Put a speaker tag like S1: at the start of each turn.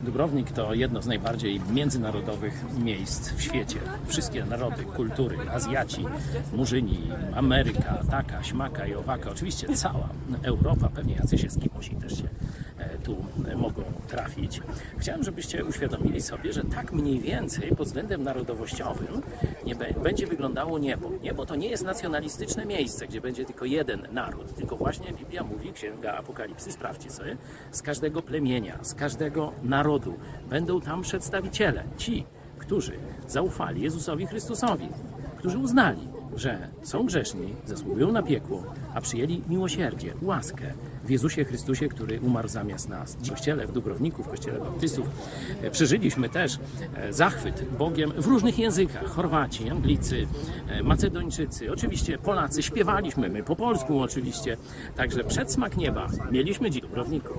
S1: Dubrownik to jedno z najbardziej międzynarodowych miejsc w świecie. Wszystkie narody, kultury, Azjaci, Murzyni, Ameryka, taka, śmaka i owaka, oczywiście cała Europa, pewnie jacyś eskimosi też się tu mogą trafić. Chciałem, żebyście uświadomili sobie, że tak mniej więcej pod względem narodowościowym nie będzie wyglądało niebo. Niebo to nie jest nacjonalistyczne miejsce, gdzie będzie tylko jeden naród, tylko właśnie Biblia mówi, Księga Apokalipsy, sprawdźcie sobie, z każdego plemienia, z każdego narodu będą tam przedstawiciele, ci, którzy zaufali Jezusowi Chrystusowi, którzy uznali, że są grzeszni, zasługują na piekło, a przyjęli miłosierdzie, łaskę w Jezusie Chrystusie, który umarł zamiast nas. W kościele w Dubrowniku, w kościele baptystów e, przeżyliśmy też e, zachwyt Bogiem w różnych językach. Chorwaci, Anglicy, e, Macedończycy, oczywiście Polacy, śpiewaliśmy my po polsku oczywiście. Także przedsmak nieba mieliśmy dziś w Dubrowniku.